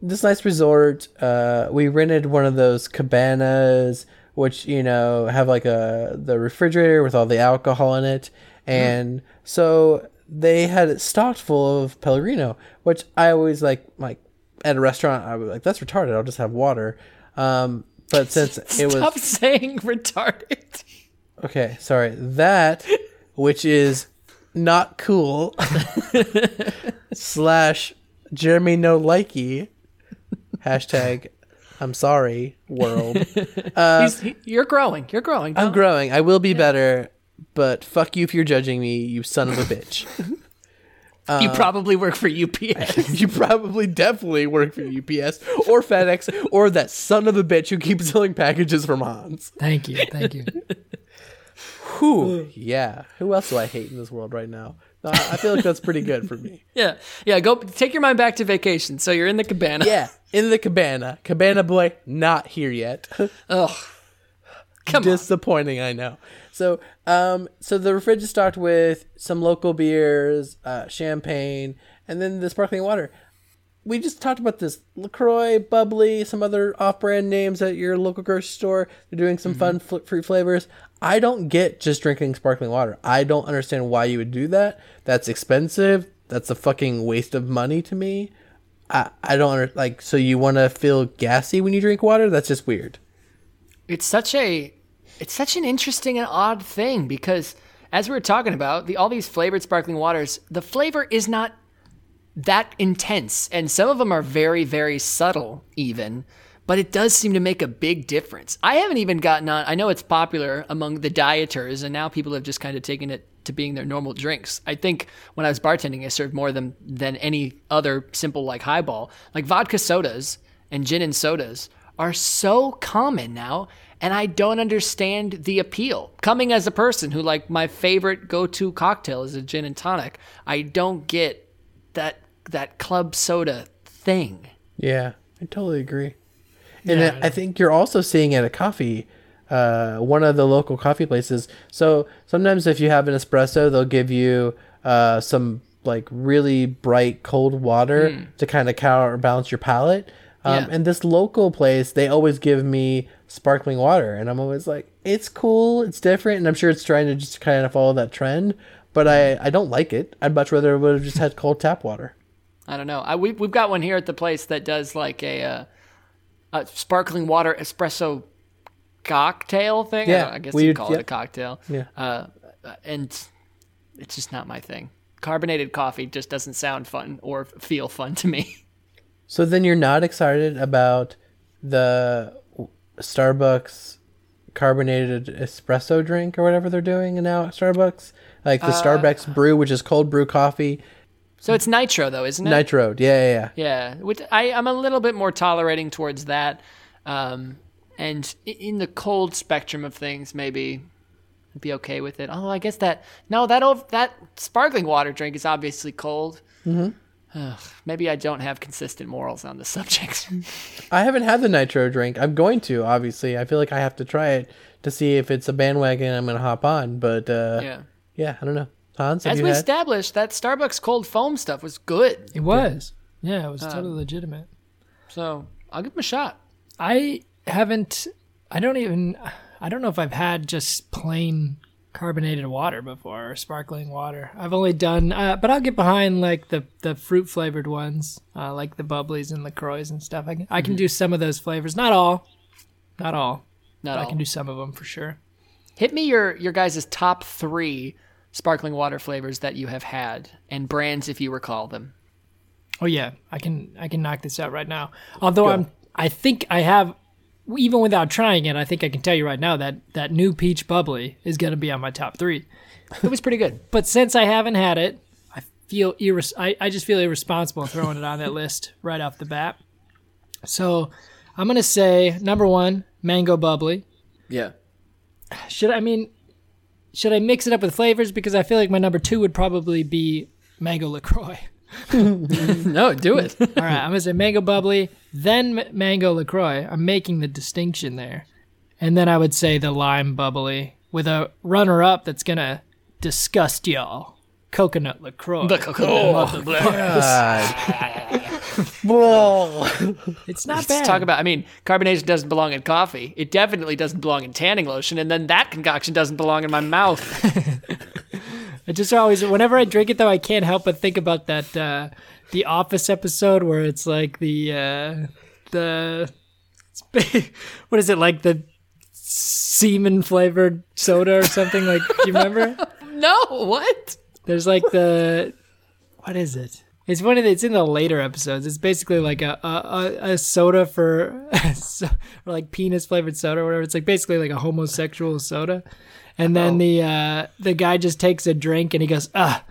this nice resort. Uh, we rented one of those cabanas, which you know have like a the refrigerator with all the alcohol in it, and so they had it stocked full of Pellegrino, which I always like. Like at a restaurant, I was like, "That's retarded. I'll just have water." Um, but since it was Stop saying retarded. okay, sorry that, which is not cool. slash Jeremy no likey hashtag I'm sorry world. Uh, He's, he, you're growing. You're growing. I'm growing. I will be better, but fuck you if you're judging me, you son of a bitch. you uh, probably work for UPS. you probably definitely work for UPS or FedEx or that son of a bitch who keeps selling packages from Hans. Thank you, thank you. Whew. Yeah. Who else do I hate in this world right now? No, I I feel like that's pretty good for me. yeah. Yeah. Go take your mind back to vacation. So you're in the cabana. Yeah. In the cabana. Cabana boy, not here yet. Ugh. Come on. disappointing i know so um so the fridge is stocked with some local beers uh champagne and then the sparkling water we just talked about this. Lacroix bubbly some other off-brand names at your local grocery store. They're doing some fun fl- fruit flavors. I don't get just drinking sparkling water. I don't understand why you would do that. That's expensive. That's a fucking waste of money to me. I i don't under, like so you want to feel gassy when you drink water? That's just weird. It's such a it's such an interesting and odd thing because as we were talking about the all these flavored sparkling waters the flavor is not that intense. And some of them are very very subtle even but it does seem to make a big difference. I haven't even gotten on i know it's popular among the dieters and now people have just kind of taken it to being their normal drinks. I think when i was bartending i served more than than any other simple like highball. Like vodka sodas and gin and sodas are so common now and I don't understand the appeal. Coming as a person who like my favorite go-to cocktail is a gin and tonic, I don't get that that club soda thing. Yeah, I totally agree. And I I think you're also seeing at a coffee, uh, one of the local coffee places. So sometimes if you have an espresso, they'll give you uh, some like really bright cold water to kind of counterbalance your palate. Um, Yeah. And this local place, they always give me sparkling water, and I'm always like, it's cool, it's different, and I'm sure it's trying to just kind of follow that trend. But I, I don't like it. I'd much rather it would have just had cold tap water. I don't know. I, we, we've got one here at the place that does like a, uh, a sparkling water espresso cocktail thing. I Yeah, don't- I, guess we- you call it a cocktail. Yeah. Uh, and it's just not my thing. Carbonated coffee just doesn't sound fun or feel fun to me. So then you're not excited about the Starbucks carbonated espresso drink or whatever they're doing now at Starbucks? Like the Starbucks brew, which is cold brew coffee, So it's nitro though, isn't it? nitro. Yeah, yeah, yeah. Yeah, which I, I'm a little bit more tolerating towards that. Um, and in the cold spectrum of things, maybe I'd be okay with it. Although I guess that no, that ov- that sparkling water drink is obviously cold. Mm-hmm. maybe I don't have consistent morals on the subject. I haven't had the nitro drink. I'm going to, obviously. I feel like I have to try it to see if it's a bandwagon I'm going to hop on. But uh, yeah. Yeah. I don't know. Hans, As we had? established, that Starbucks cold foam stuff was good. It was. Yeah, it was totally legitimate. So I'll give them a shot. I haven't. I don't even. I don't know if I've had just plain carbonated water before or sparkling water. I've only done, uh, but I'll get behind like the the fruit flavored ones, uh, like the bubblies and the Lacroix and stuff. I can I can do some of those flavors, not all, not all. Not but all. I can do some of them for sure. Hit me your your guys' top three sparkling water flavors that you have had and brands if you recall them. Oh yeah, I can I can knock this out right now. Although I'm I think I have even without trying it, I think I can tell you right now that that new peach bubbly is going to be on my top 3. It was pretty good. But since I haven't had it, I feel irres- I, I just feel irresponsible throwing it on that list right off the bat. So I'm gonna say number one, mango bubbly. Yeah. Should I mean should I mix it up with flavors? Because I feel like my number two would probably be mango LaCroix. No, do it. All right, I'm gonna say mango bubbly, then mango Lacroix. I'm making the distinction there, and then I would say the lime bubbly with a runner-up that's gonna disgust y'all. Coconut Lacroix. Oh, Whoa. It's not Let's bad. talk about. I mean, carbonation doesn't belong in coffee. It definitely doesn't belong in tanning lotion, and then that concoction doesn't belong in my mouth. I just always, whenever I drink it though, I can't help but think about that uh, the Office episode where it's like the uh, the what is it like the semen flavored soda or something like? Do you remember? no, what? There's like the what is it? It's of the, it's in the later episodes. It's basically like a a, a, soda for so, or like penis flavored soda or whatever. It's like basically like a homosexual soda. And then the uh, the guy just takes a drink and he goes ah,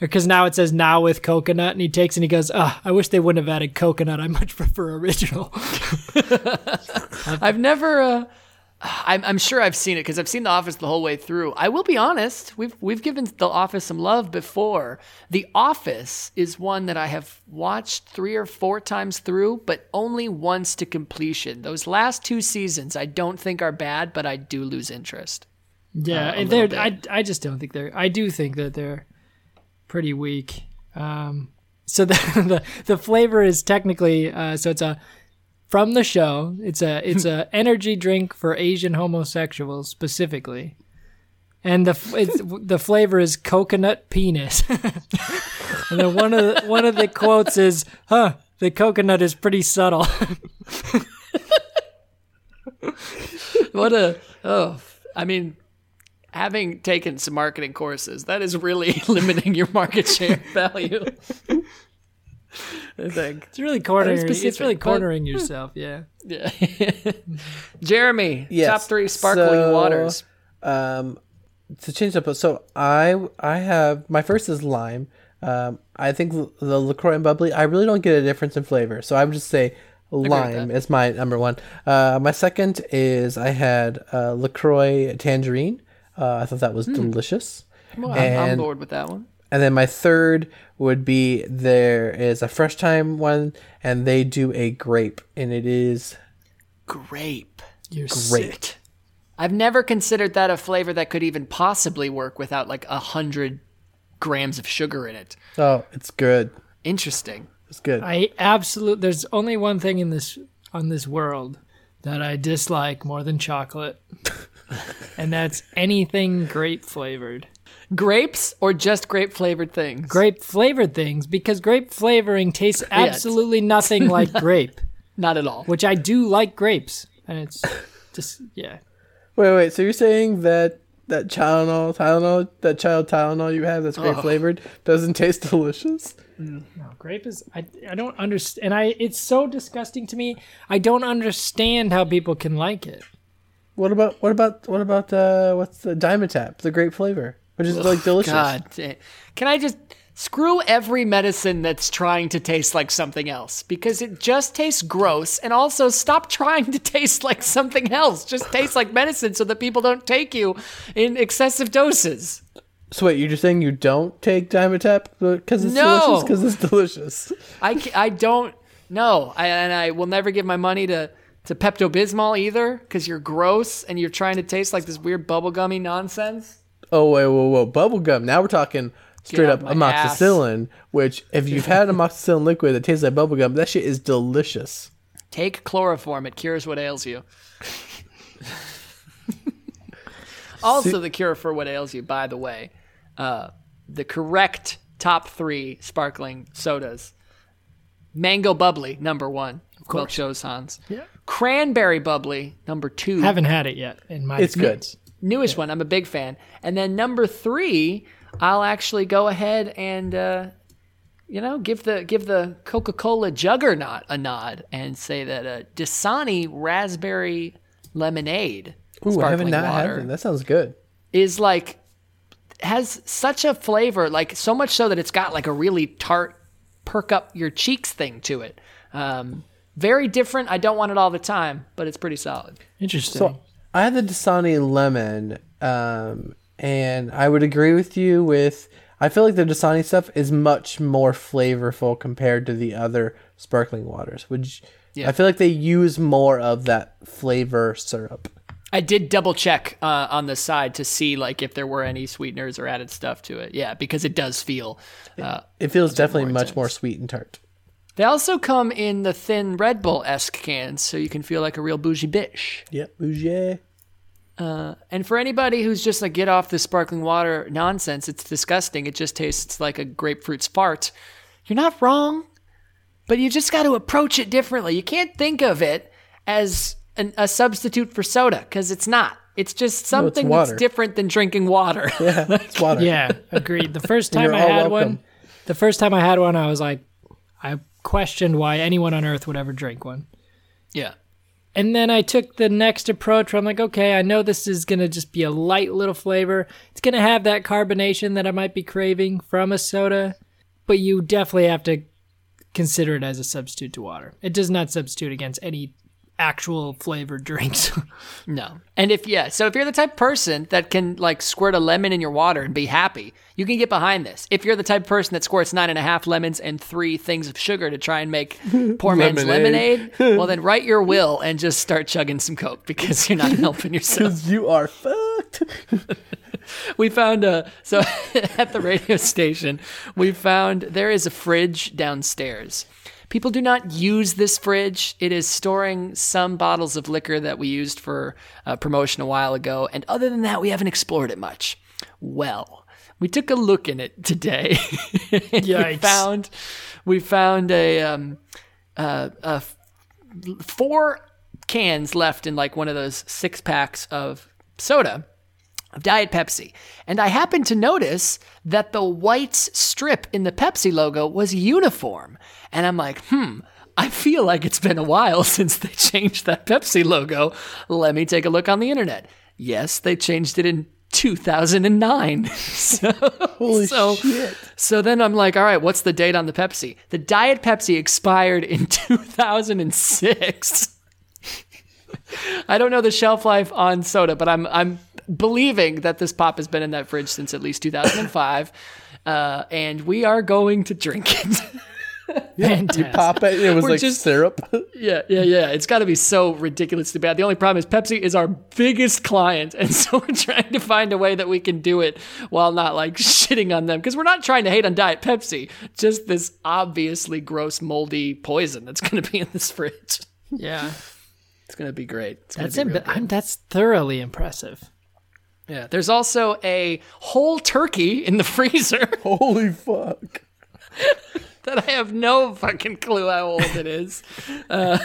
because now it says now with coconut and he takes and he goes ah, I wish they wouldn't have added coconut. I much prefer original. I've never. Uh, I'm, I'm sure I've seen it because I've seen The Office the whole way through. I will be honest. We've we've given The Office some love before. The Office is one that I have watched three or four times through, but only once to completion. Those last two seasons, I don't think are bad, but I do lose interest. Yeah, Uh, and they're I I just don't think they're I do think that they're pretty weak. Um so the the, the flavor is technically uh so it's a from the show. It's a it's a energy drink for Asian homosexuals specifically. And the it's, the flavor is coconut penis. and then one of the, one of the quotes is, "Huh, the coconut is pretty subtle." What a oh! I mean, having taken some marketing courses, that is really limiting your market share value. I think. It's really cornering. It's specific, really but- cornering yourself. Yeah. Yeah. Jeremy, Yes. top three sparkling So, waters. Um, to change up, so I I have my first is lime. Um, I think the Lacroix and bubbly. I really don't get a difference in flavor, so I would just say lime is my number one. Uh, my second is I had uh, Lacroix tangerine. Uh, I thought that was delicious. Well, I'm, I'm bored with that one. And then my third would be there is a fresh time one, and they do a grape, and it is Grape. You're great. I've never considered that a flavor that could even possibly work without like a hundred grams of sugar in it. Oh, it's good. Interesting. It's good. I absolutely. There's only one thing in this on this world that I dislike more than chocolate, and that's anything grape flavored. Grapes or just grape flavored things? Grape flavored things because grape flavoring tastes absolutely nothing like grape, Not at all. which I do like grapes, and it's just yeah. Wait, wait. So you're saying that that Tylenol, Tylenol, that child Tylenol you have that's grape flavored doesn't taste delicious? No, grape is I I don't understand, and I it's so disgusting to me. I don't understand how people can like it. What about what about what about uh what's the Dimetapp, the grape flavor, which is like delicious. God, can I just screw every medicine that's trying to taste like something else because it just tastes gross and also stop trying to taste like something else. Just taste like medicine so that people don't take you in excessive doses. So wait, you're just saying you don't take Dimetapp because it's No. delicious? Because it's delicious. I, I don't know. I, and I will never give my money to, to Pepto Bismol either because you're gross and you're trying to taste like this weird bubblegummy nonsense. Oh wait, whoa, whoa, bubblegum. Now we're talking straight up out my ass. amoxicillin, which if you've had amoxicillin liquid that tastes like bubblegum, that shit is delicious. Take chloroform, it cures what ails you. also, the cure for what ails you, by the way, uh, the correct top three sparkling sodas mango bubbly, number one. Of course. Welch Hans. Yeah. Cranberry bubbly, number two. Haven't had it yet. In my It's good. Experience. Newish one. I'm a big fan. And then number three, I'll actually go ahead and. Uh, you know, give the give the Coca Cola juggernaut a nod and say that uh, Dasani raspberry lemonade Ooh, I haven't sparkling not had water. That sounds good. is like has such a flavor, like so much so that it's got like a really tart, perk up your cheeks thing to it. Um, very different. I don't want it all the time, but it's pretty solid. Interesting. So I had the Dasani lemon, um, and I would agree with you with. I feel like the Dasani stuff is much more flavorful compared to the other sparkling waters. Which Yeah. I feel like they use more of that flavor syrup. I did double check uh, on the side to see like if there were any sweeteners or added stuff to it. Yeah, because it does feel. Uh, It feels definitely more much more sweet and tart. they also come in the thin Red Bull esque cans, so you can feel like a real bougie bitch. Yep, bougie. Uh, and for anybody who's just like, get off the sparkling water nonsense, it's disgusting. It just tastes like a grapefruit's fart. You're not wrong, but you just got to approach it differently. You can't think of it as an, a substitute for soda because it's not. It's just something that's different than drinking water. Yeah, it's water. yeah, agreed. The first time I had welcome. one, the first time I had one, I was like, I questioned why anyone on earth would ever drink one. yeah. And then I took the next approach where I'm like, okay, I know this is going to just be a light little flavor. It's going to have that carbonation that I might be craving from a soda, but you definitely have to consider it as a substitute to water. It does not substitute against any actual flavored drinks. No. And if yeah, so if you're the type of person that can like squirt a lemon in your water and be happy, you can get behind this. If you're the type of person that squirts nine and a half lemons and three things of sugar to try and make poor man's lemonade, Lemonade. well then write your will and just start chugging some coke because you're not helping yourself. Because you are fucked. we found a so at the radio station we found there is a fridge downstairs people do not use this fridge. It is storing some bottles of liquor that we used for uh, promotion a while ago. And other than that we haven't explored it much. Well we took a look in it today. We found we found a um uh, a f- four cans left in like one of those six packs of soda of Diet Pepsi. And I happened to notice that the white strip in the Pepsi logo was uniform. And I'm like, hmm, I feel like it's been a while since they changed that Pepsi logo. Let me take a look on the internet. Yes, they changed it in 2009. so, Holy so, shit. so then I'm like, all right, what's the date on the Pepsi? The Diet Pepsi expired in 2006. I don't know the shelf life on soda, but I'm I'm believing that this pop has been in that fridge since at least 2005, uh, and we are going to drink it. Fantastic. Pop it. It was We're like just- syrup. yeah, yeah, yeah. It's got to be so ridiculously bad. The only problem is Pepsi is our biggest client, and so we're trying to find a way that we can do it while not like shitting on them because we're not trying to hate on Diet Pepsi. Just this obviously gross, moldy poison that's going to be in this fridge. yeah. It's going to be great. It's gonna That's be real imp- I'm, that's thoroughly impressive. Yeah, there's also a whole turkey in the freezer Holy fuck. That I have no fucking clue how old it is. Uh,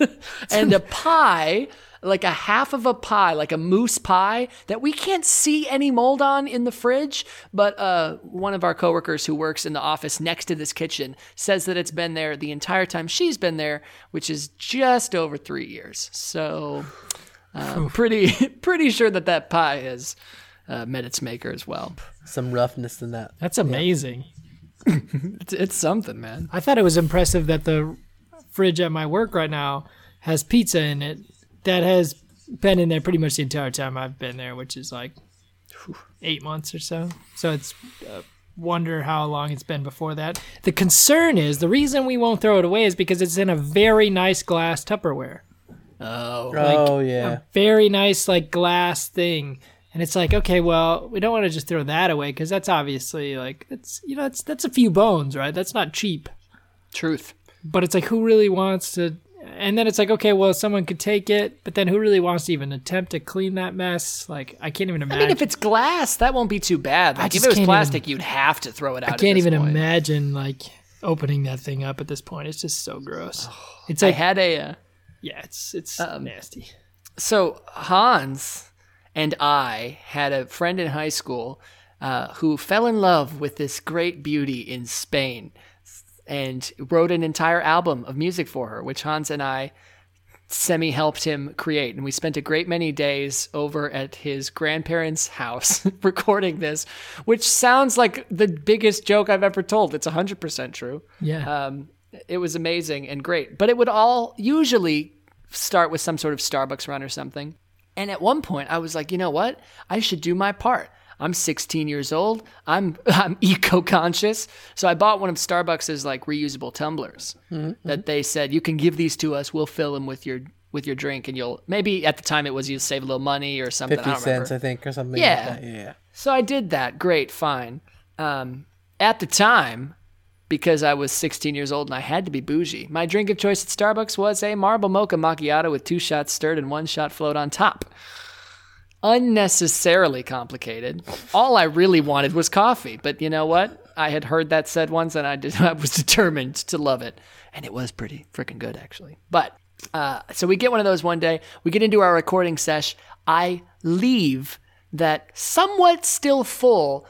and a pie, like a half of a pie, like a moose pie that we can't see any mold on in the fridge. But uh, one of our coworkers who works in the office next to this kitchen says that it's been there the entire time she's been there, which is just over three years. So. Uh, pretty, pretty sure that that pie has uh, met its maker as well. Some roughness in that. That's amazing. It's, it's something, man. I thought it was impressive that the fridge at my work right now has pizza in it that has been in there pretty much the entire time I've been there, which is like eight months or so. So it's uh, wonder how long it's been before that. The concern is the reason we won't throw it away is because it's in a very nice glass Tupperware, Oh, oh yeah. very nice like glass thing. And it's like, okay, well, we don't want to just throw that away because that's obviously like that's you know that's that's a few bones, right? That's not cheap. truth. but it's like who really wants to and then it's like okay well someone could take it but then who really wants to even attempt to clean that mess like i can't even imagine. I mean, if it's glass, that won't be too bad. Like, if it was plastic, you'd have to throw it out. i can't even point. imagine like opening that thing up at this point it's just so gross it's I like had a uh, yeah it's it's Um, nasty so Hans and I had a friend in high school uh, who fell in love with this great beauty in Spain and wrote an entire album of music for her, which Hans and I Semi helped him create. And we spent a great many days over at his grandparents' house recording this, which sounds like the biggest joke I've ever told. It's 100% true. Yeah. Um, it was amazing and great. But it would all usually start with some sort of Starbucks run or something. And at one point, I was like, you know what? I should do my part. I'm 16 years old. I'm I'm eco-conscious. So I bought one of Starbucks's like reusable tumblers that they said you can give these to us. We'll fill them with your with your drink, and you'll maybe at the time it was you save a little money or something. I Fifty don't remember. cents, I think, or something. Yeah. Like that. Yeah. So I did that. Great, fine. Um, at the time, because I was 16 years old and I had to be bougie, my drink of choice at Starbucks was a marble mocha macchiato with two shots stirred and one shot float on top. Unnecessarily complicated. All I really wanted was coffee, but you know what? I had heard that said once, and I did. I was determined to love it, and it was pretty freaking good actually. But uh, so we get one of those one day. We get into our recording sesh. I leave that somewhat still full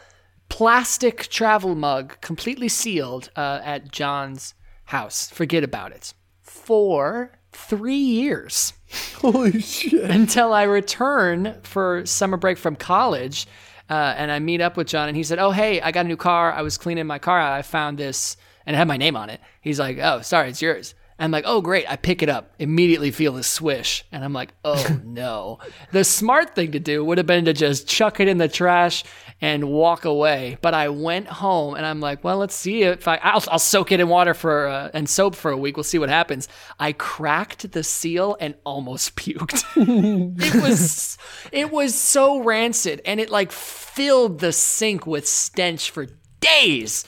plastic travel mug, completely sealed, uh, at John's house. Forget about it. For three years Holy shit! until I return for summer break from college. Uh, and I meet up with John, and he said, "Oh, hey, I got a new car. I was cleaning my car out. I found this, and it had my name on it." He's like, "Oh, sorry, it's yours." I'm like, "Oh, great!" I pick it up, immediately feel the swish, and I'm like, "Oh no!" the smart thing to do would have been to just chuck it in the trash and walk away. But I went home, and I'm like, "Well, let's see if I I'll, I'll soak it in water for uh, and soap for a week. We'll see what happens." I cracked the seal and almost puked it was it was so rancid and it like filled the sink with stench for days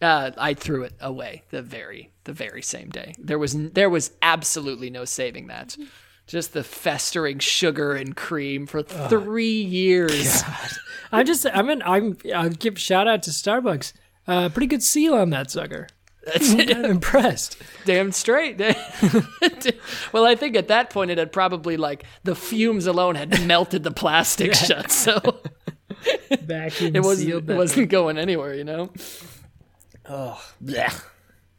uh, i threw it away the very the very same day there was there was absolutely no saving that just the festering sugar and cream for three years I'm just, I'm in, I'm, I'll give shout out to Starbucks. Uh, pretty good seal on that sucker. I'm impressed. damn straight well i think at that point it had probably like the fumes alone had melted the plastic shut so Vacuum it wasn't it wasn't going anywhere, you know. Oh, yeah.